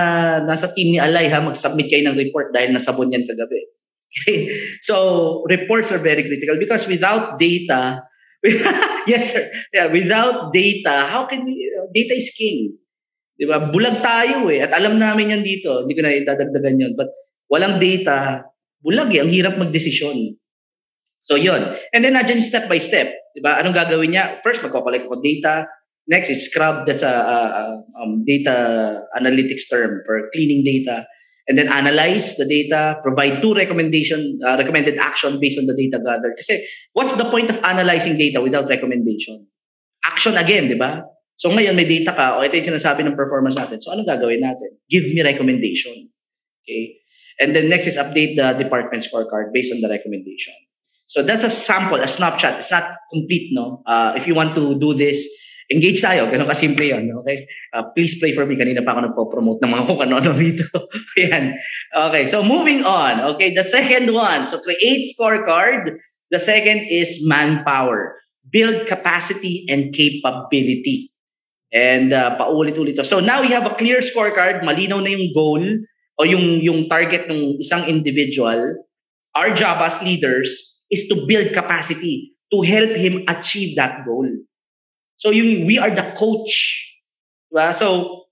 nasa team ni Alay ha, mag-submit kayo ng report dahil nasabon yan kagabi. Okay? So, reports are very critical because without data, yes sir, yeah, without data, how can we, data is king. Di ba? Bulag tayo eh. At alam namin yan dito. Hindi ko na idadagdagan yun. But walang data, bulag eh. Ang hirap magdesisyon. So yun. And then nadyan step by step. Di ba? Anong gagawin niya? First, magkakolect ako data. Next is scrub. That's a, a, um, data analytics term for cleaning data. And then analyze the data, provide two recommendation, uh, recommended action based on the data gathered. Kasi what's the point of analyzing data without recommendation? Action again, di ba? So ngayon may data ka, o ito yung sinasabi ng performance natin. So ano gagawin natin? Give me recommendation. Okay? And then next is update the department scorecard based on the recommendation. So that's a sample, a snapshot. It's not complete, no? Uh, if you want to do this, engage tayo. Ganun kasimple yun. Okay? Uh, please pray for me. Kanina pa ako nagpo-promote ng mga kung ano-ano rito. Yan. Okay. So moving on. Okay. The second one. So create scorecard. The second is manpower. Build capacity and capability. And uh, paulit-ulit. So now we have a clear scorecard. Malinaw na yung goal o yung, yung target ng isang individual. Our job as leaders is to build capacity to help him achieve that goal. So yung we are the coach. Diba? So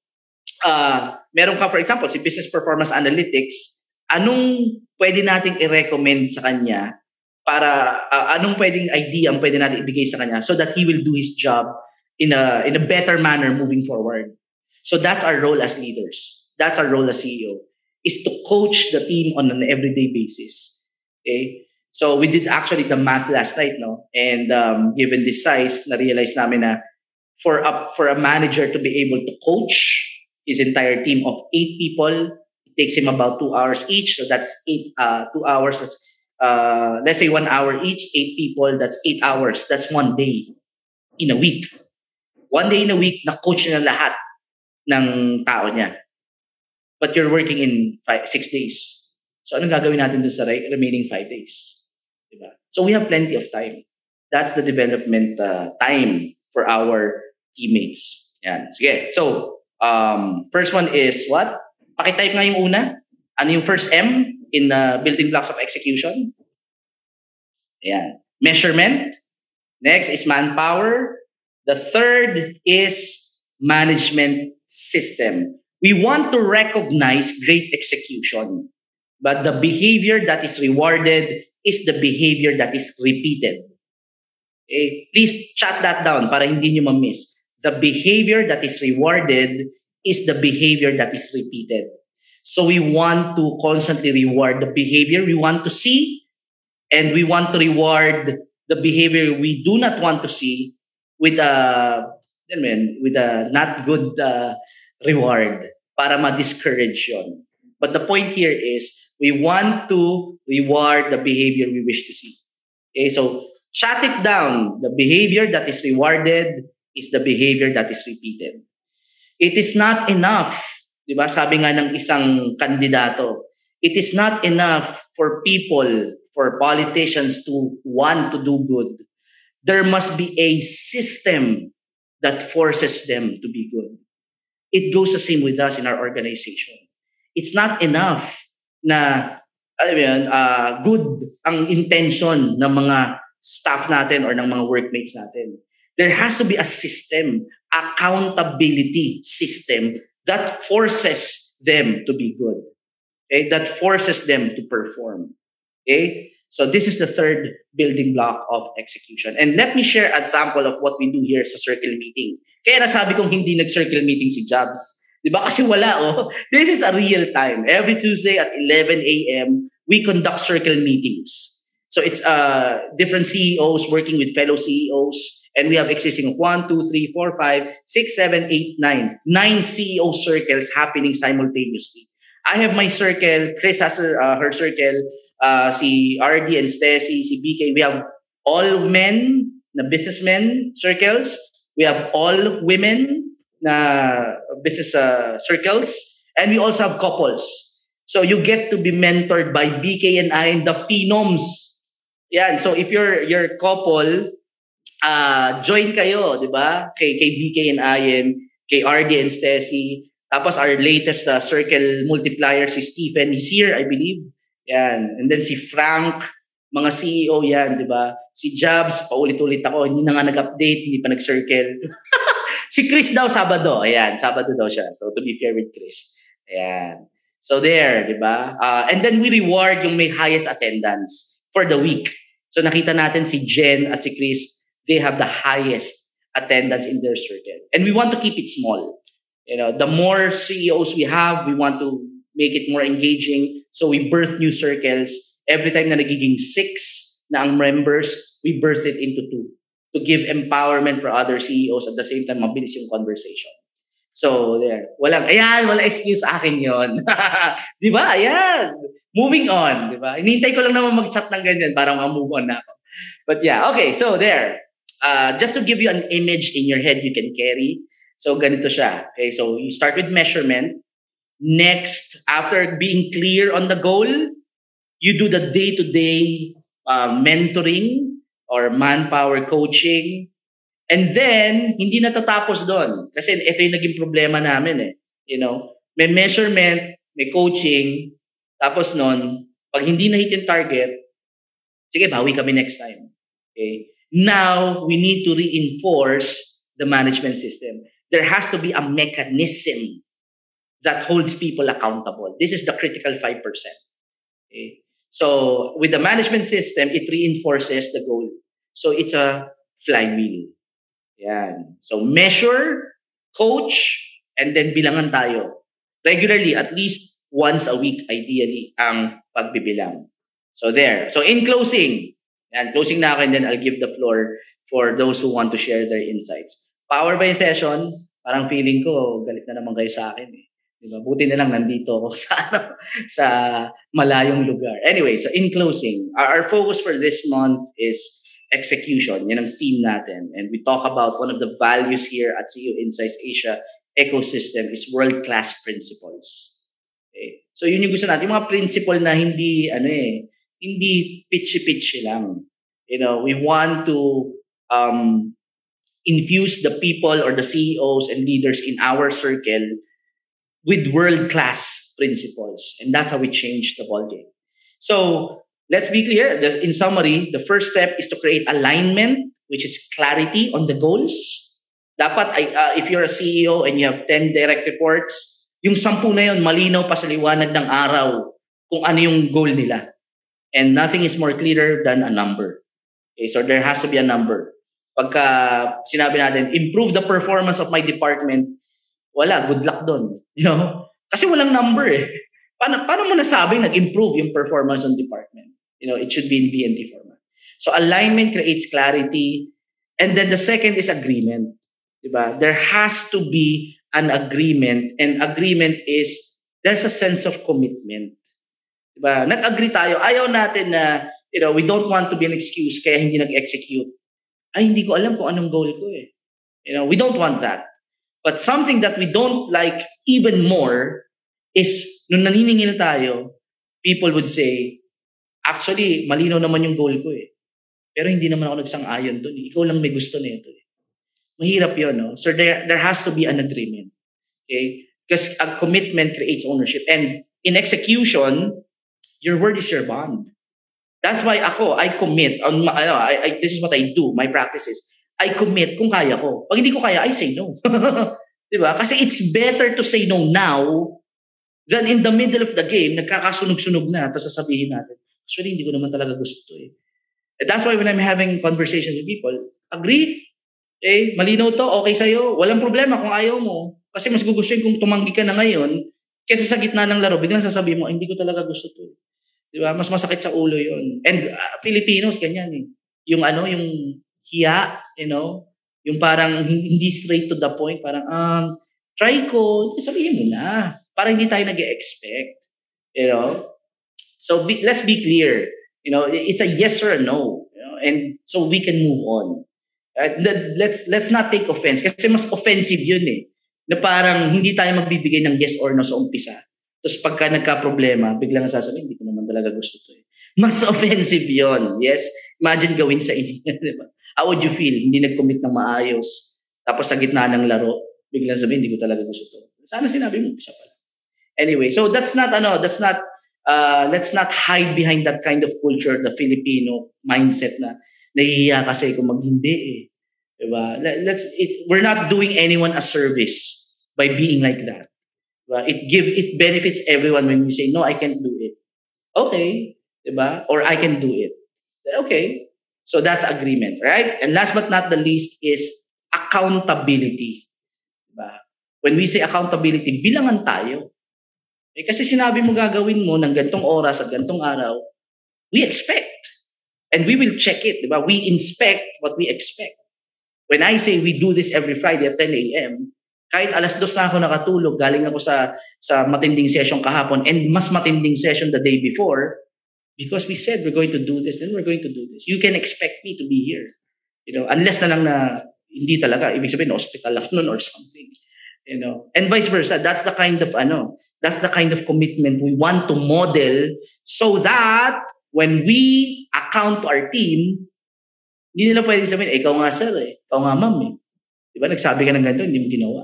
uh, meron ka for example si business performance analytics, anong pwede nating i-recommend sa kanya para uh, anong pwedeng idea ang pwede natin ibigay sa kanya so that he will do his job in a in a better manner moving forward. So that's our role as leaders. That's our role as CEO is to coach the team on an everyday basis. Okay? So we did actually the math last night, no? And um, given this size, na-realize namin na for a, for a manager to be able to coach his entire team of eight people, it takes him about two hours each. So that's eight, uh, two hours. That's, uh, let's say one hour each, eight people, that's eight hours. That's one day in a week. One day in a week, na-coach na lahat ng tao niya. But you're working in five, six days. So anong gagawin natin dun sa remaining five days? Diba? So we have plenty of time. That's the development uh, time for our teammates. Yan. Sige. So, um, first one is what? Pakitype nga yung una. Ano yung first M in the building blocks of execution? Yan. Measurement. Next is manpower. The third is management system. We want to recognize great execution, but the behavior that is rewarded is the behavior that is repeated. Okay? Please chat that down para hindi nyo ma-miss. The behavior that is rewarded is the behavior that is repeated. So we want to constantly reward the behavior we want to see and we want to reward the behavior we do not want to see with a I mean, with a not good uh, reward para ma-discourage yon. But the point here is we want to reward the behavior we wish to see. Okay, so shut it down. The behavior that is rewarded is the behavior that is repeated. It is not enough, di ba? Sabi nga ng isang kandidato, it is not enough for people, for politicians to want to do good. There must be a system that forces them to be good. It goes the same with us in our organization. It's not enough na alam mo yun, uh, good ang intention ng mga staff natin or ng mga workmates natin. There has to be a system, accountability system that forces them to be good. Okay? That forces them to perform. Okay? So this is the third building block of execution. And let me share a sample of what we do here sa circle meeting. Kaya nasabi kong hindi nag-circle meeting si Jobs Di ba? Kasi wala, oh. This is a real time. Every Tuesday at 11 a.m., we conduct circle meetings. So it's uh, different CEOs working with fellow CEOs And we have existing of 1, 2, 3, 4, 5, 6, 7, 8, 9. Nine CEO circles happening simultaneously. I have my circle, Chris has her, uh, her circle, uh, si RD and Stacy, si BK. We have all men na businessmen circles. We have all women na business uh, circles. And we also have couples. So you get to be mentored by BK and I, the phenoms. Yan. So if you're your couple, uh, join kayo, di ba? Kay, kay BK and Ian, kay RD and Stacy. Tapos our latest uh, circle multiplier, si Stephen, he's here, I believe. Yan. And then si Frank, mga CEO yan, di ba? Si Jobs, paulit-ulit ako, hindi na nga nag-update, hindi pa nag-circle. si Chris daw, Sabado. Ayan, Sabado daw siya. So to be fair with Chris. Ayan. So there, di ba? Uh, and then we reward yung may highest attendance for the week. So nakita natin si Jen at si Chris, they have the highest attendance in their circle. And we want to keep it small. You know, the more CEOs we have, we want to make it more engaging. So we birth new circles. Every time na nagiging six na ang members, we birth it into two to give empowerment for other CEOs at the same time mabilis yung conversation. So, there. Walang, ayan, wala excuse akin yon di ba? Ayan. Moving on, di ba? Hinintay ko lang naman mag-chat ng ganyan para ma-move on na ako. But yeah, okay. So, there. Uh, just to give you an image in your head you can carry. So, ganito siya. Okay, so you start with measurement. Next, after being clear on the goal, you do the day-to-day uh, mentoring or manpower coaching And then, hindi natatapos doon. Kasi ito yung naging problema namin eh. You know, may measurement, may coaching, tapos noon, pag hindi na-hit yung target, sige, bawi kami next time. Okay? Now, we need to reinforce the management system. There has to be a mechanism that holds people accountable. This is the critical 5%. Okay? So, with the management system, it reinforces the goal. So, it's a flywheel. Yan. So measure, coach, and then bilangan tayo. Regularly, at least once a week, ideally, ang pagbibilang. So there. So in closing, yan, closing na ako and then I'll give the floor for those who want to share their insights. Power by session, parang feeling ko, galit na naman kayo sa akin eh. Diba? Buti na lang nandito ako sa, ano, sa malayong lugar. Anyway, so in closing, our, our focus for this month is execution. Yan ang theme natin. And we talk about one of the values here at CEO Insights Asia ecosystem is world-class principles. Okay? So yun yung gusto natin. Yung mga principle na hindi, ano eh, hindi pitchy-pitchy lang. You know, we want to um, infuse the people or the CEOs and leaders in our circle with world-class principles. And that's how we change the ballgame. So Let's be clear. Just in summary, the first step is to create alignment, which is clarity on the goals. Dapat, uh, if you're a CEO and you have 10 direct reports, yung sampu na yun, malinaw pa sa liwanag ng araw kung ano yung goal nila. And nothing is more clearer than a number. Okay, so there has to be a number. Pagka sinabi natin, improve the performance of my department, wala, good luck doon. You know? Kasi walang number eh. Paano, paano mo nasabing nag-improve yung performance ng department? You know, it should be in VNT format. So alignment creates clarity. And then the second is agreement. Diba? There has to be an agreement. And agreement is, there's a sense of commitment. Diba? Nag-agree tayo. Ayaw natin na, you know, we don't want to be an excuse kaya hindi nag-execute. Ay, hindi ko alam kung anong goal ko eh. You know, we don't want that. But something that we don't like even more is, nung naniningil tayo, people would say, Actually, malinaw naman yung goal ko eh. Pero hindi naman ako nagsang-ayon doon. Eh. Ikaw lang may gusto nito eh. Mahirap yun, no? So there, there has to be an agreement. Okay? Because a commitment creates ownership. And in execution, your word is your bond. That's why ako, I commit. On, ano, I, I, this is what I do. My practice is, I commit kung kaya ko. Pag hindi ko kaya, I say no. diba? Kasi it's better to say no now than in the middle of the game, nagkakasunog-sunog na, tapos sasabihin natin, Actually, hindi ko naman talaga gusto eh. And that's why when I'm having conversations with people, agree. Eh, malinaw to, okay sa'yo. Walang problema kung ayaw mo. Kasi mas gugustuhin kung tumanggi ka na ngayon, kaysa sa gitna ng laro, biglang sasabihin mo, hindi ko talaga gusto to. Di ba? Mas masakit sa ulo yon And uh, Filipinos, ganyan eh. Yung ano, yung hiya, you know, yung parang hindi straight to the point, parang, um, try ko, sabihin mo na. Para hindi tayo nag expect You know? So be, let's be clear. You know, it's a yes or a no. You know? And so we can move on. Uh, let's let's not take offense kasi mas offensive yun eh. Na parang hindi tayo magbibigay ng yes or no sa umpisa. Tapos pagka nagka-problema, biglang sasabihin, hindi ko naman talaga gusto to eh. Mas offensive yon Yes? Imagine gawin sa inyo. Di ba? How would you feel? Hindi nag-commit ng maayos. Tapos sa gitna ng laro, biglang sabihin, hindi ko talaga gusto to. Sana sinabi mo, isa pala. Anyway, so that's not, ano, that's not, uh, let's not hide behind that kind of culture, the Filipino mindset na nahihiya kasi kung maghindi eh. Diba? Let's, it, we're not doing anyone a service by being like that. Diba? It give it benefits everyone when you say, no, I can't do it. Okay. Diba? Or I can do it. Okay. So that's agreement, right? And last but not the least is accountability. Diba? When we say accountability, bilangan tayo. Eh, kasi sinabi mo gagawin mo ng gantong oras at gantong araw, we expect. And we will check it. Diba? We inspect what we expect. When I say we do this every Friday at 10 a.m., kahit alas dos na ako nakatulog, galing ako sa, sa matinding session kahapon and mas matinding session the day before, because we said we're going to do this, then we're going to do this. You can expect me to be here. You know, unless na lang na hindi talaga, ibig sabihin, hospital ako nun or something. You know, and vice versa. That's the kind of, ano, that's the kind of commitment we want to model so that when we account to our team, hindi nila pwedeng sabihin, eh, ikaw nga sir eh, ikaw nga ma'am eh. Di ba? Nagsabi ka ng ganito, hindi mo ginawa.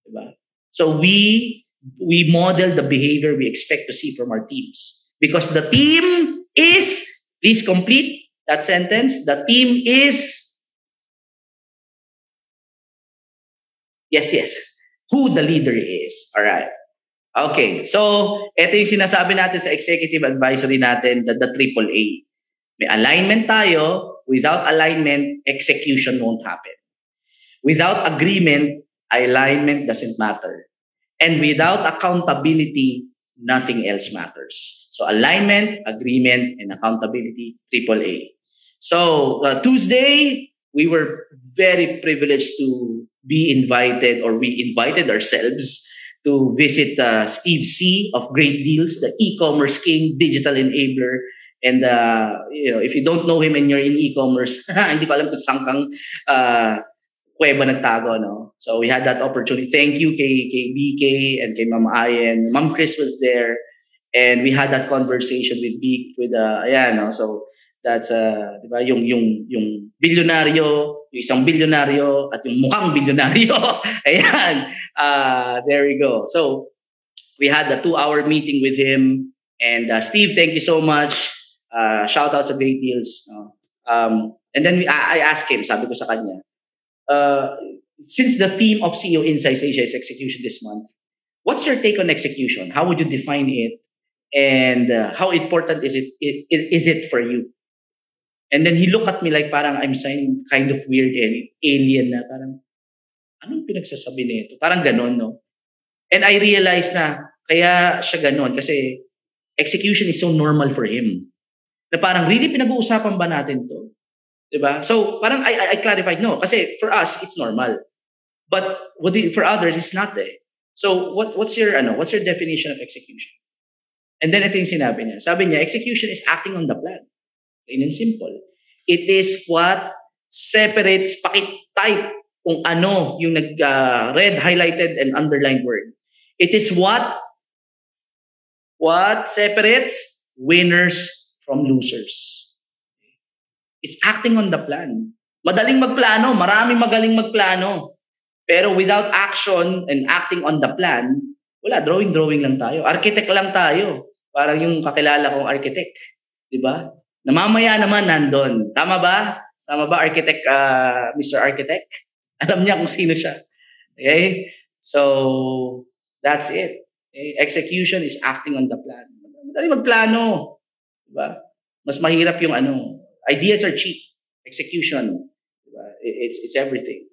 Di ba? So we we model the behavior we expect to see from our teams. Because the team is, please complete that sentence, the team is, yes, yes, who the leader is. All right. Okay, so ito yung sinasabi natin sa executive advisory natin, the, the AAA. May alignment tayo. Without alignment, execution won't happen. Without agreement, alignment doesn't matter. And without accountability, nothing else matters. So alignment, agreement, and accountability, triple A. So uh, Tuesday, we were very privileged to be invited or we invited ourselves to visit uh, Steve C of Great Deals, the e-commerce king, digital enabler. And uh, you know, if you don't know him and you're in e-commerce, hindi ko alam kung saan kang uh, kuweba nagtago, no? So we had that opportunity. Thank you kay, kay BK and kay Ma'am Ayen. Ma'am Chris was there. And we had that conversation with Big, with, uh, ayan, no? So That's uh, 'di ba, yung yung yung bilyonaryo, yung isang bilyonaryo at yung mukhang bilyonaryo. Ayan. Uh, there we go. So, we had the two-hour meeting with him and uh, Steve, thank you so much. Uh, shout out to Great Deals. No? Um, and then we, I, I asked him, sabi ko sa kanya, uh, since the theme of CEO Insights Asia is execution this month, what's your take on execution? How would you define it? And uh, how important is it, it, it is it for you? And then he looked at me like parang I'm some kind of weird alien na parang, anong pinagsasabi nito? Parang ganon, no? And I realized na kaya siya ganon kasi execution is so normal for him. Na parang, really pinag-uusapan ba natin to? Diba? So, parang I, I clarified, no. Kasi for us, it's normal. But what for others, it's not there. So, what, what's your, ano, what's your definition of execution? And then ito yung sinabi niya. Sabi niya, execution is acting on the plan. Plain and simple. It is what separates, pakit-type kung ano yung nag uh, red highlighted and underlined word. It is what what separates winners from losers. It's acting on the plan. Madaling magplano, maraming magaling magplano. Pero without action and acting on the plan, wala, drawing-drawing lang tayo. Architect lang tayo. Parang yung kakilala kong architect. Di ba? Namamaya naman nandun. Tama ba? Tama ba, architect, uh, Mr. Architect? Alam niya kung sino siya. Okay? So, that's it. Okay? Execution is acting on the plan. Madali magplano. Diba? Mas mahirap yung ano. Ideas are cheap. Execution. Diba? It's, it's everything.